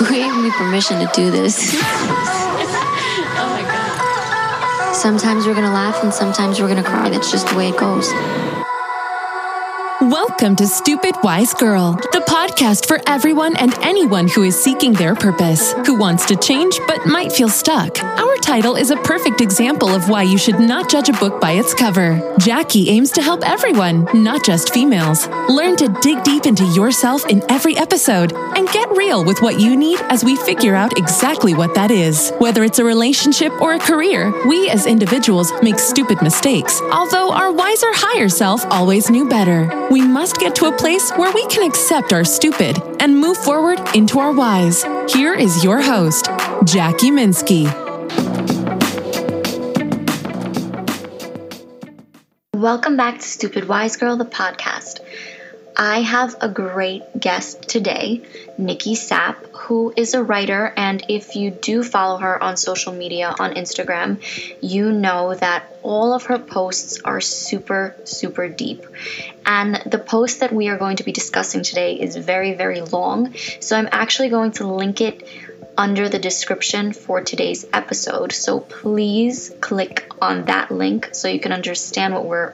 Who gave me permission to do this? oh my god. Sometimes we're gonna laugh and sometimes we're gonna cry. That's just the way it goes. Welcome to Stupid Wise Girl, the podcast for everyone and anyone who is seeking their purpose, who wants to change but might feel stuck. Our title is a perfect example of why you should not judge a book by its cover. Jackie aims to help everyone, not just females. Learn to dig deep into yourself in every episode and get real with what you need as we figure out exactly what that is. Whether it's a relationship or a career, we as individuals make stupid mistakes, although our wiser higher self always knew better we must get to a place where we can accept our stupid and move forward into our wise. Here is your host, Jackie Minsky. Welcome back to Stupid Wise Girl, the podcast. I have a great guest today, Nikki Sapp, who is a writer. And if you do follow her on social media on Instagram, you know that all of her posts are super, super deep. And the post that we are going to be discussing today is very, very long. So I'm actually going to link it under the description for today's episode. So please click on that link so you can understand what we're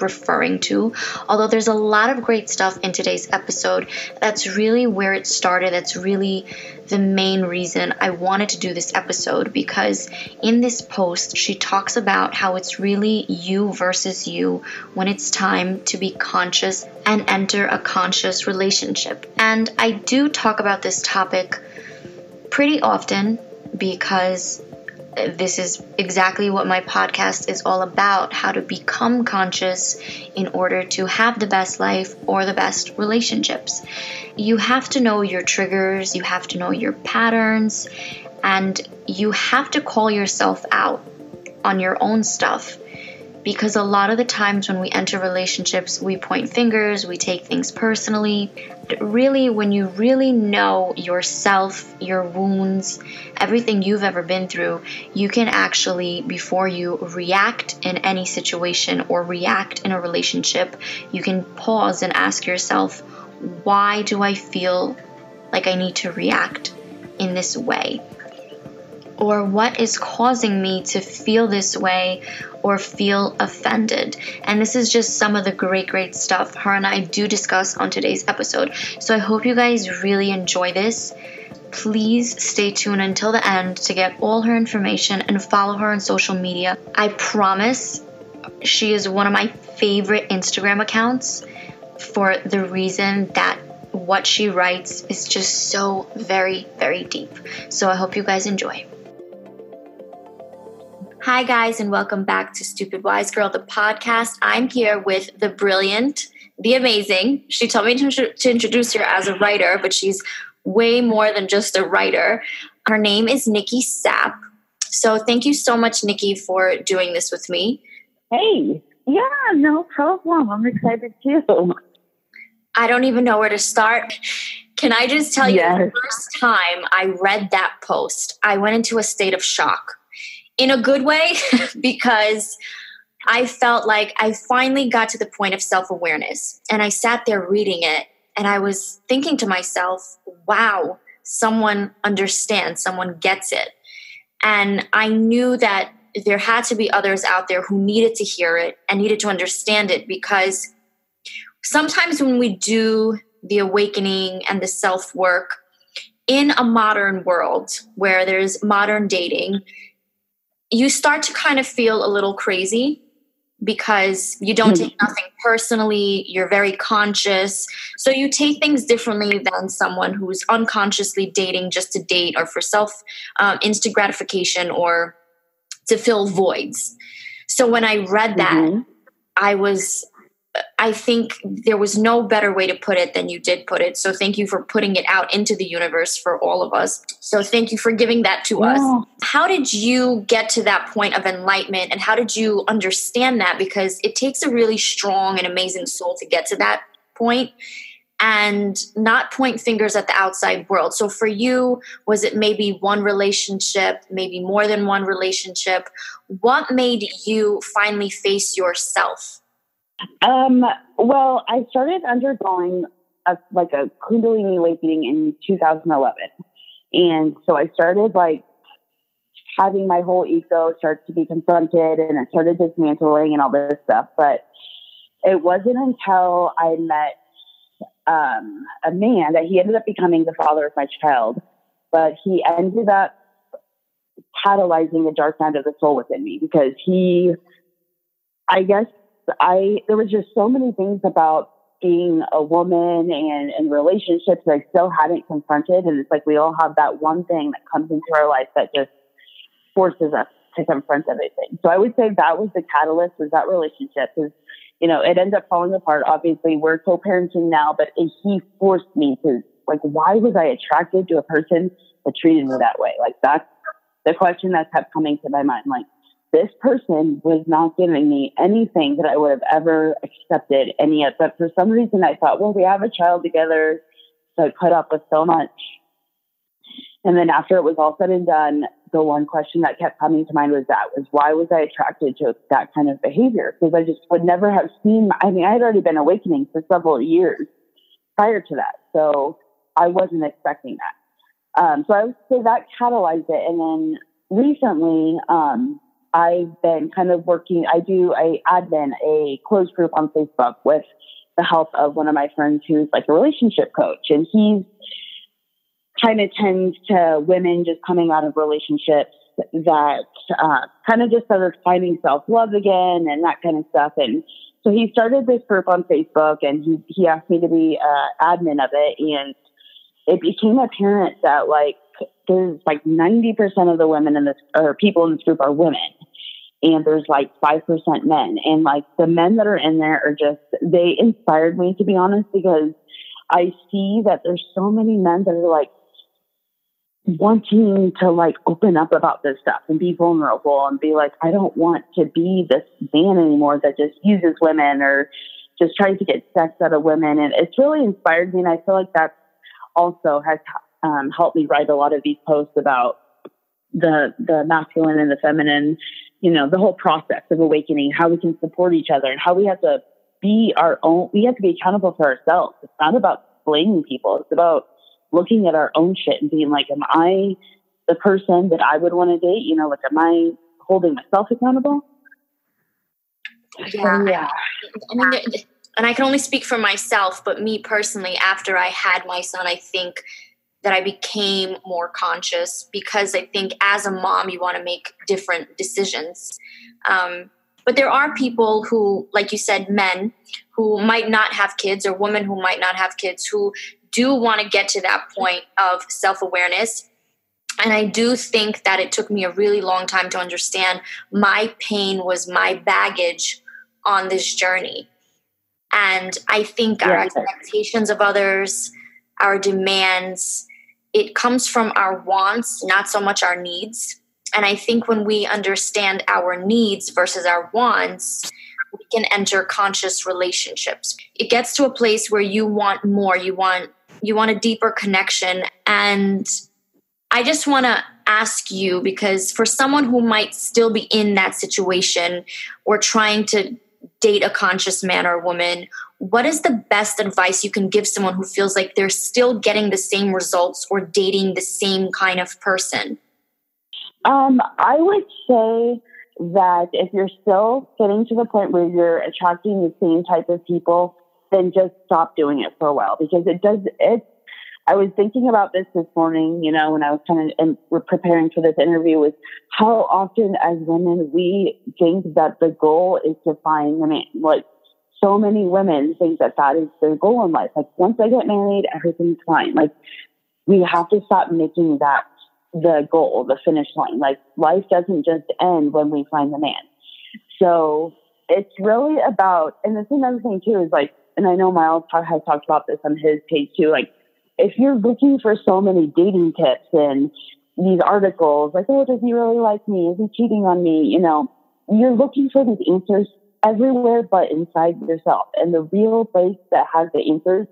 referring to. Although there's a lot of great stuff in today's episode, that's really where it started. That's really the main reason I wanted to do this episode because in this post, she talks about how it's really you versus you when it's time to be conscious and enter a conscious relationship. And I do talk about this topic pretty often because this is exactly what my podcast is all about how to become conscious in order to have the best life or the best relationships. You have to know your triggers, you have to know your patterns, and you have to call yourself out on your own stuff because a lot of the times when we enter relationships, we point fingers, we take things personally. But Really, when you really know yourself, your wounds, everything you've ever been through, you can actually, before you react in any situation or react in a relationship, you can pause and ask yourself, why do I feel like I need to react in this way? Or what is causing me to feel this way or feel offended. And this is just some of the great, great stuff her and I do discuss on today's episode. So I hope you guys really enjoy this. Please stay tuned until the end to get all her information and follow her on social media. I promise she is one of my favorite Instagram accounts for the reason that what she writes is just so very, very deep. So I hope you guys enjoy. Hi, guys, and welcome back to Stupid Wise Girl, the podcast. I'm here with the brilliant, the amazing. She told me to, to introduce her as a writer, but she's way more than just a writer. Her name is Nikki Sapp. So, thank you so much, Nikki, for doing this with me. Hey, yeah, no problem. I'm excited too. I don't even know where to start. Can I just tell you, the first time I read that post, I went into a state of shock in a good way because I felt like I finally got to the point of self awareness. And I sat there reading it and I was thinking to myself, wow, someone understands, someone gets it. And I knew that there had to be others out there who needed to hear it and needed to understand it because sometimes when we do the awakening and the self work in a modern world where there's modern dating, you start to kind of feel a little crazy because you don't take nothing personally you're very conscious. So you take things differently than someone who's unconsciously dating just to date or for self um, instant gratification or to fill voids. So when i read that mm-hmm. i was I think there was no better way to put it than you did put it. So thank you for putting it out into the universe for all of us. So thank you for giving that to yeah. us. How did you get to that point of enlightenment and how did you understand that? Because it takes a really strong and amazing soul to get to that point and not point fingers at the outside world. So for you, was it maybe one relationship, maybe more than one relationship? What made you finally face yourself? Um, well, I started undergoing a, like a Kundalini awakening in 2011. And so I started like having my whole ego start to be confronted and it started dismantling and all this stuff. But it wasn't until I met um, a man that he ended up becoming the father of my child, but he ended up catalyzing the dark night of the soul within me because he, I guess I, there was just so many things about being a woman and, and relationships that I still hadn't confronted. And it's like we all have that one thing that comes into our life that just forces us to confront everything. So I would say that was the catalyst was that relationship because, you know, it ended up falling apart. Obviously we're co-parenting now, but he forced me to like, why was I attracted to a person that treated me that way? Like that's the question that kept coming to my mind. Like this person was not giving me anything that I would have ever accepted any of, but for some reason I thought, well, we have a child together. So I put up with so much. And then after it was all said and done, the one question that kept coming to mind was that was why was I attracted to that kind of behavior? Because I just would never have seen, I mean, I had already been awakening for several years prior to that. So I wasn't expecting that. Um, so I would say that catalyzed it. And then recently, um, I've been kind of working, I do, I admin a closed group on Facebook with the help of one of my friends who's like a relationship coach. And he's kind of tends to women just coming out of relationships that uh, kind of just started finding self love again and that kind of stuff. And so he started this group on Facebook and he, he asked me to be uh, admin of it. And it became apparent that like there's like 90% of the women in this or people in this group are women and there's like 5% men. And like the men that are in there are just they inspired me to be honest because i see that there's so many men that are like wanting to like open up about this stuff and be vulnerable and be like i don't want to be this man anymore that just uses women or just tries to get sex out of women. And it's really inspired me and i feel like that also has um, helped me write a lot of these posts about the the masculine and the feminine you know, the whole process of awakening, how we can support each other and how we have to be our own, we have to be accountable for ourselves. It's not about blaming people. It's about looking at our own shit and being like, am I the person that I would want to date? You know, like, am I holding myself accountable? Yeah. So, yeah. I mean, and I can only speak for myself, but me personally, after I had my son, I think that I became more conscious because I think as a mom, you want to make different decisions. Um, but there are people who, like you said, men who might not have kids or women who might not have kids who do want to get to that point of self awareness. And I do think that it took me a really long time to understand my pain was my baggage on this journey. And I think our expectations of others, our demands, it comes from our wants, not so much our needs. And I think when we understand our needs versus our wants, we can enter conscious relationships. It gets to a place where you want more, you want you want a deeper connection and I just want to ask you because for someone who might still be in that situation or trying to date a conscious man or woman what is the best advice you can give someone who feels like they're still getting the same results or dating the same kind of person? Um, I would say that if you're still getting to the point where you're attracting the same type of people, then just stop doing it for a while because it does it. I was thinking about this this morning, you know, when I was kind of and preparing for this interview was how often as women we think that the goal is to find the man, like so many women think that that is their goal in life. Like once I get married, everything's fine. Like we have to stop making that the goal, the finish line. Like life doesn't just end when we find the man. So it's really about, and this another thing too is like, and I know Miles has talked about this on his page too. Like if you're looking for so many dating tips and these articles, like, oh, does he really like me? Is he cheating on me? You know, you're looking for these answers everywhere but inside yourself. And the real place that has the answers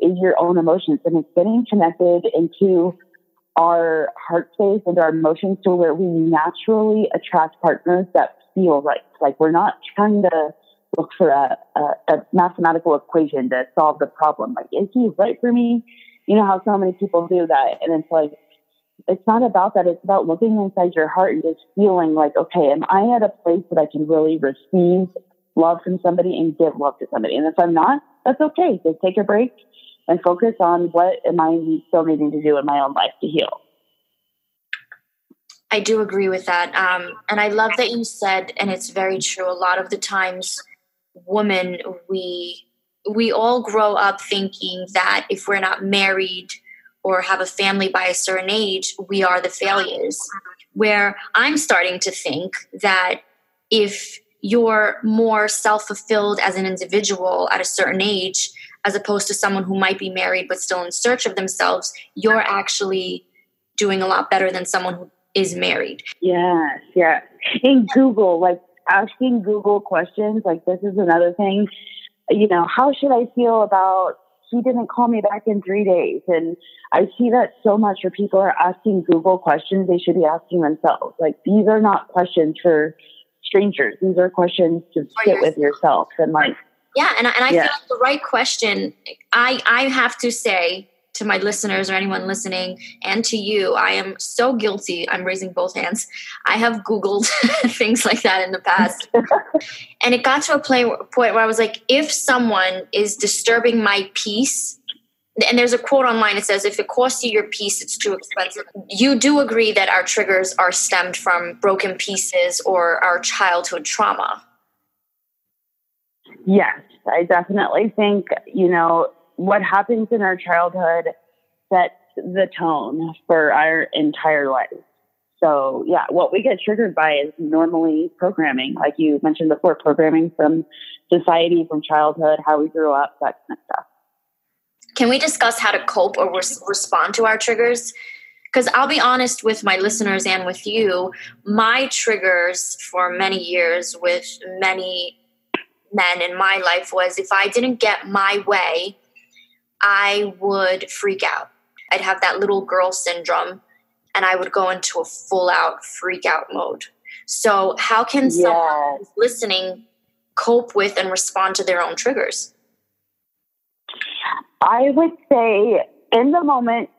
is your own emotions. And it's getting connected into our heart space and our emotions to where we naturally attract partners that feel right. Like we're not trying to look for a, a, a mathematical equation to solve the problem. Like, is he right for me? You know how so many people do that. And it's like, it's not about that. It's about looking inside your heart and just feeling like, okay, am I at a place that I can really receive love from somebody and give love to somebody? And if I'm not, that's okay. Just take a break and focus on what am I still needing to do in my own life to heal. I do agree with that. Um, and I love that you said, and it's very true, a lot of the times, women, we we all grow up thinking that if we're not married or have a family by a certain age, we are the failures. Where I'm starting to think that if you're more self fulfilled as an individual at a certain age, as opposed to someone who might be married but still in search of themselves, you're actually doing a lot better than someone who is married. Yes, yeah. In Google, like asking Google questions, like this is another thing. You know, how should I feel about he didn't call me back in three days? And I see that so much where people are asking Google questions they should be asking themselves. Like these are not questions for strangers. These are questions to oh, sit with yourself and like yeah, and, and I yeah. feel like the right question. I I have to say to my listeners or anyone listening and to you i am so guilty i'm raising both hands i have googled things like that in the past and it got to a play, point where i was like if someone is disturbing my peace and there's a quote online it says if it costs you your peace it's too expensive you do agree that our triggers are stemmed from broken pieces or our childhood trauma yes i definitely think you know what happens in our childhood sets the tone for our entire life. So, yeah, what we get triggered by is normally programming, like you mentioned before, programming from society, from childhood, how we grew up, that kind of stuff. Can we discuss how to cope or res- respond to our triggers? Because I'll be honest with my listeners and with you, my triggers for many years with many men in my life was if I didn't get my way, I would freak out. I'd have that little girl syndrome and I would go into a full out freak out mode. So, how can yes. someone listening cope with and respond to their own triggers? I would say in the moment,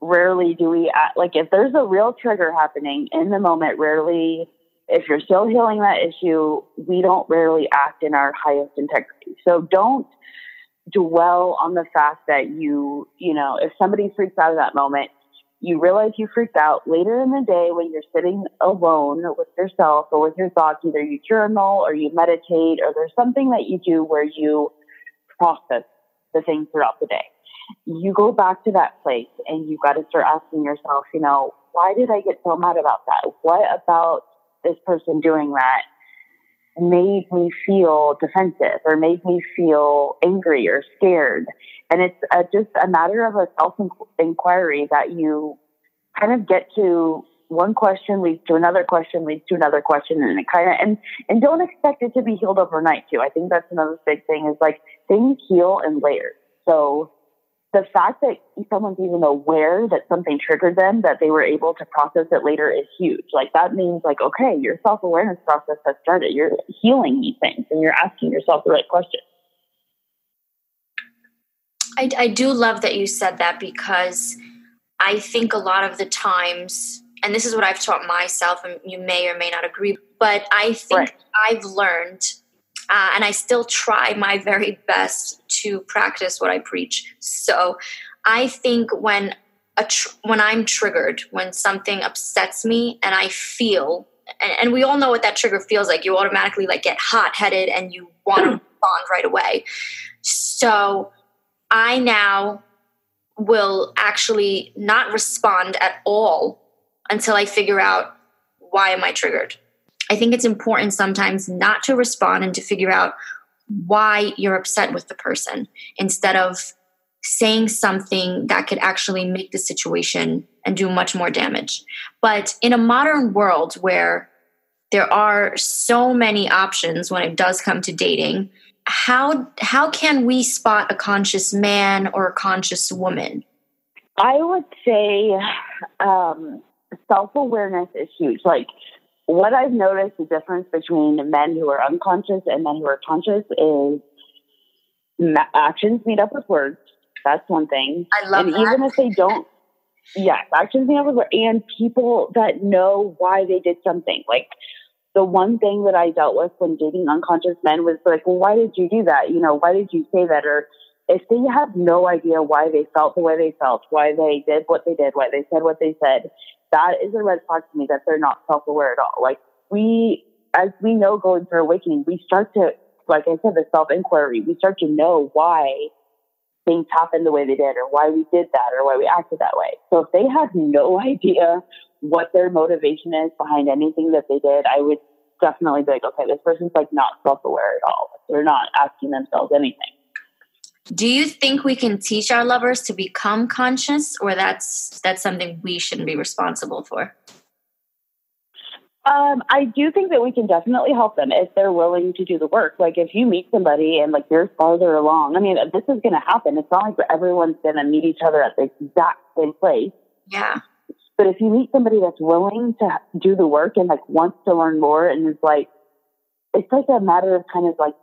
rarely do we act like if there's a real trigger happening in the moment, rarely, if you're still healing that issue, we don't rarely act in our highest integrity. So don't dwell on the fact that you, you know, if somebody freaks out at that moment, you realize you freaked out later in the day when you're sitting alone with yourself or with your thoughts, either you journal or you meditate or there's something that you do where you process the things throughout the day. You go back to that place and you got to start asking yourself, you know, why did I get so mad about that? What about this person doing that made me feel defensive or made me feel angry or scared. And it's a, just a matter of a self inquiry that you kind of get to one question leads to another question leads to another question and it kind of and and don't expect it to be healed overnight too i think that's another big thing is like things heal in layers so the fact that someone's even aware that something triggered them, that they were able to process it later is huge. Like that means like, okay, your self awareness process has started. You're healing these things and you're asking yourself the right questions. I, I do love that you said that because I think a lot of the times, and this is what I've taught myself, and you may or may not agree, but I think right. I've learned uh, and I still try my very best to practice what I preach. So I think when a tr- when I'm triggered, when something upsets me, and I feel, and, and we all know what that trigger feels like. You automatically like get hot headed, and you want to respond right away. So I now will actually not respond at all until I figure out why am I triggered I think it's important sometimes not to respond and to figure out why you're upset with the person instead of saying something that could actually make the situation and do much more damage. But in a modern world where there are so many options when it does come to dating, how how can we spot a conscious man or a conscious woman? I would say um, self awareness is huge. Like what I've noticed the difference between men who are unconscious and men who are conscious is actions meet up with words. That's one thing. I love and that. even if they don't, Yes, actions being self aware and people that know why they did something. Like the one thing that I dealt with when dating unconscious men was like, well, why did you do that? You know, why did you say that? Or if they have no idea why they felt the way they felt, why they did what they did, why they said what they said, that is a red flag to me that they're not self aware at all. Like we, as we know going through awakening, we start to, like I said, the self inquiry, we start to know why things happened the way they did or why we did that or why we acted that way. So if they have no idea what their motivation is behind anything that they did, I would definitely be like, okay, this person's like not self aware at all. They're not asking themselves anything. Do you think we can teach our lovers to become conscious or that's that's something we shouldn't be responsible for? Um, I do think that we can definitely help them if they're willing to do the work. Like if you meet somebody and like you're farther along, I mean, this is going to happen. It's not like everyone's going to meet each other at the exact same place. Yeah. But if you meet somebody that's willing to do the work and like wants to learn more and is like, it's like a matter of kind of like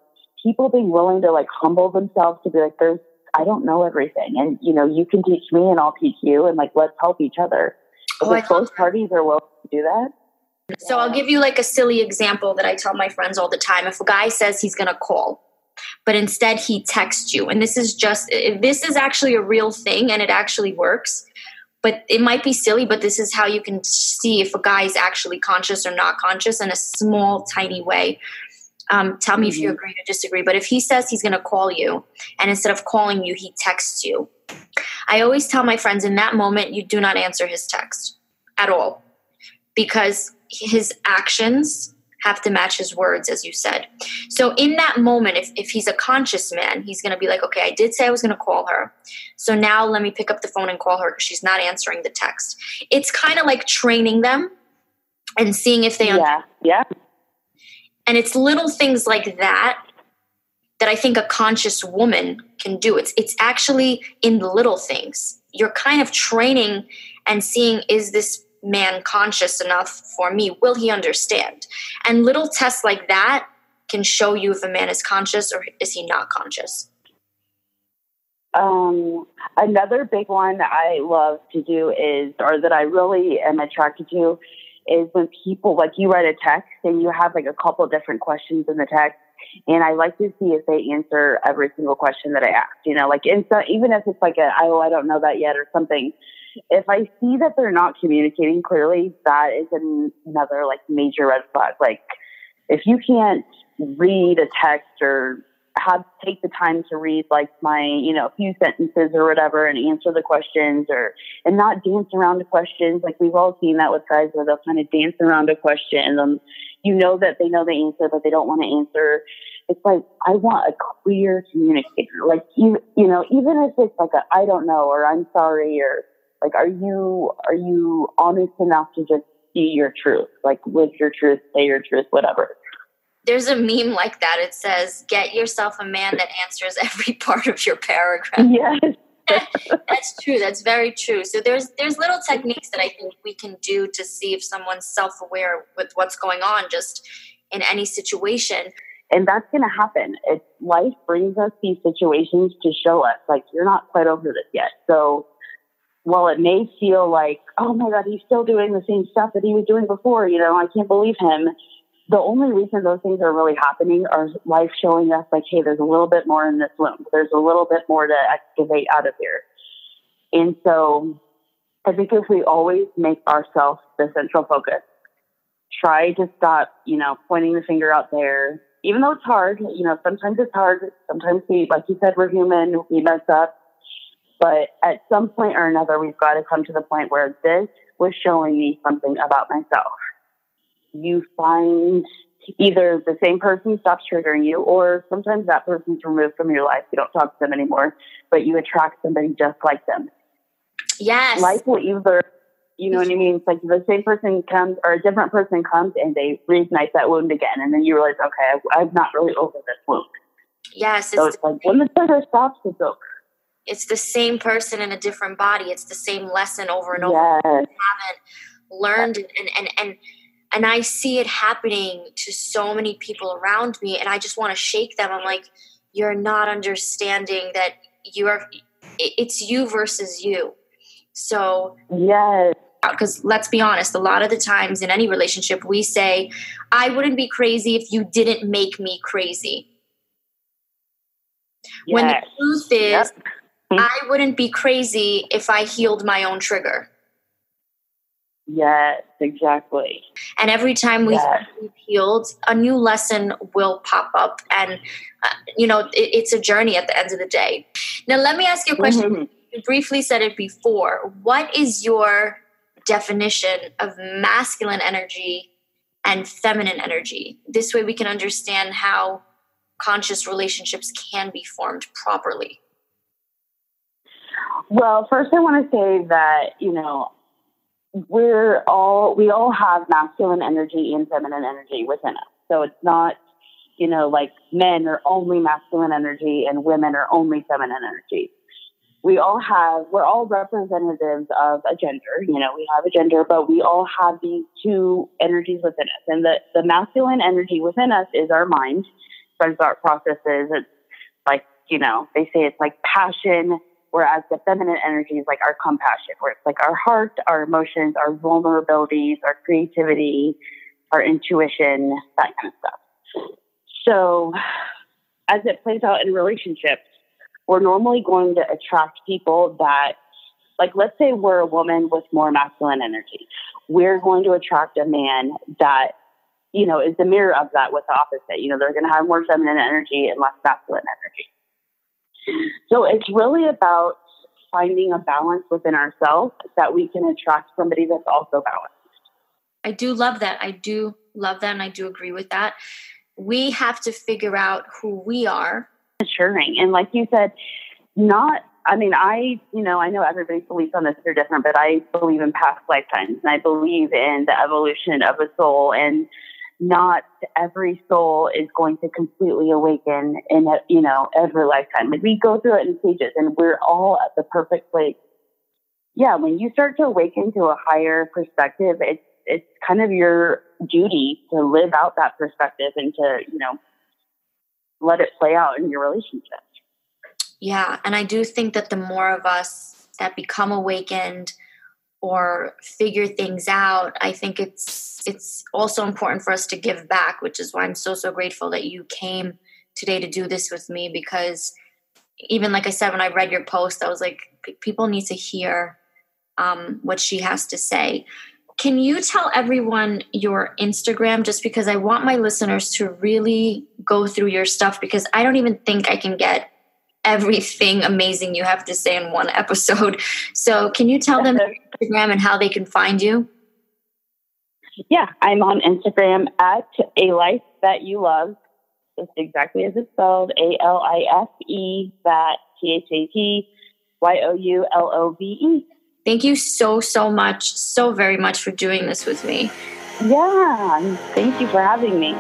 people being willing to like humble themselves to be like, there's, I don't know everything. And, you know, you can teach me and I'll teach you and like, let's help each other. Oh, if both parties are willing to do that, so I'll give you like a silly example that I tell my friends all the time. If a guy says he's going to call, but instead he texts you, and this is just this is actually a real thing and it actually works. But it might be silly, but this is how you can see if a guy is actually conscious or not conscious in a small, tiny way. Um, tell me mm-hmm. if you mm-hmm. agree or disagree. But if he says he's going to call you, and instead of calling you, he texts you, I always tell my friends in that moment, you do not answer his text at all because his actions have to match his words, as you said. So in that moment, if, if he's a conscious man, he's going to be like, okay, I did say I was going to call her. So now let me pick up the phone and call her because she's not answering the text. It's kind of like training them and seeing if they yeah yeah and it's little things like that that I think a conscious woman can do. It's it's actually in the little things. You're kind of training and seeing is this man conscious enough for me? Will he understand? And little tests like that can show you if a man is conscious or is he not conscious. Um, another big one that I love to do is, or that I really am attracted to, is when people like you write a text and you have like a couple different questions in the text, and I like to see if they answer every single question that I ask. You know, like and so, even if it's like a oh I don't know that yet or something, if I see that they're not communicating clearly, that is an, another like major red flag. Like if you can't read a text or have take the time to read like my you know a few sentences or whatever and answer the questions or and not dance around the questions like we've all seen that with guys where they'll kind of dance around a question and then you know that they know the answer but they don't want to answer it's like I want a clear communicator like you you know even if it's like a I don't know or I'm sorry or like, are you, are you honest enough to just see your truth? Like, live your truth, say your truth, whatever. There's a meme like that. It says, get yourself a man that answers every part of your paragraph. Yes. that's true. That's very true. So there's there's little techniques that I think we can do to see if someone's self-aware with what's going on just in any situation. And that's going to happen. It's life brings us these situations to show us like you're not quite over this yet. So while it may feel like, oh my God, he's still doing the same stuff that he was doing before, you know, I can't believe him. The only reason those things are really happening are life showing us like, hey, there's a little bit more in this wound. There's a little bit more to excavate out of here. And so I think if we always make ourselves the central focus, try to stop, you know, pointing the finger out there, even though it's hard, you know, sometimes it's hard. Sometimes we, like you said, we're human, we mess up but at some point or another, we've got to come to the point where this was showing me something about myself. You find either the same person stops triggering you, or sometimes that person's removed from your life. You don't talk to them anymore, but you attract somebody just like them. Yes. Life will either, you know what I mean? It's like the same person comes or a different person comes and they reignite that wound again. And then you realize, okay, I'm not really over this wound. Yes. So it's, it's like when the trigger stops, it's over it's the same person in a different body. It's the same lesson over and over. Yes. haven't learned and, and and and I see it happening to so many people around me and I just want to shake them. I'm like, you're not understanding that you are it's you versus you. So, yes. Uh, because let's be honest, a lot of the times in any relationship, we say, I wouldn't be crazy if you didn't make me crazy. yes. When the truth is, Yep. I wouldn't be crazy if I healed my own trigger. Yes, exactly. And every time we Yes. we've healed, a new lesson will pop up. And, uh, you know, it, it's a journey at the end of the day. Now, let me ask you a question. Mhm. You briefly said it before. What is your definition of masculine energy and feminine energy? This way we can understand how conscious relationships can be formed properly. Well, first I want to say that, you know, we're all, we all have masculine energy and feminine energy within us. So it's not, you know, like men are only masculine energy and women are only feminine energy. We all have, we're all representatives of a gender. You know, we have a gender, but we all have these two energies within us. And the, the masculine energy within us is our mind, our thought processes. It's like, you know, they say it's like passion, whereas the feminine energy is like our compassion, where it's like our heart, our emotions, our vulnerabilities, our creativity, our intuition, that kind of stuff. So, as it plays out in relationships, we're normally going to attract people that, like, let's say we're a woman with more masculine energy. We're going to attract a man that, you know, is the mirror of that with the opposite. You know, they're going to have more feminine energy and less masculine energy. So it's really about finding a balance within ourselves that we can attract somebody that's also balanced. I do love that. I do love that, and I do agree with that. We have to figure out who we are. Maturing. And like you said, not, I mean, I, you know, I know everybody's beliefs on this are different, but I believe in past lifetimes and I believe in the evolution of a soul and not every soul is going to completely awaken in, a, you know, every lifetime. Like we go through it in stages and we're all at the perfect place. Yeah. When you start to awaken to a higher perspective, it's, it's kind of your duty to live out that perspective and to, you know, let it play out in your relationships. Yeah, and I do think that the more of us that become awakened or figure things out, I think it's it's also important for us to give back, which is why I'm so so grateful that you came today to do this with me because even like I said when I read your post, I was like people need to hear um, what she has to say. Can you tell everyone your Instagram just because I want my listeners to really go through your stuff because I don't even think I can get everything amazing you have to say in one episode. So, can you tell them Instagram and how they can find you? Yeah, I'm on Instagram at a life that you love. Just exactly as it's spelled, A L I F E that T H A T Y O U L O V E. Thank you so, so much, so very much for doing this with me. Yeah, thank you for having me.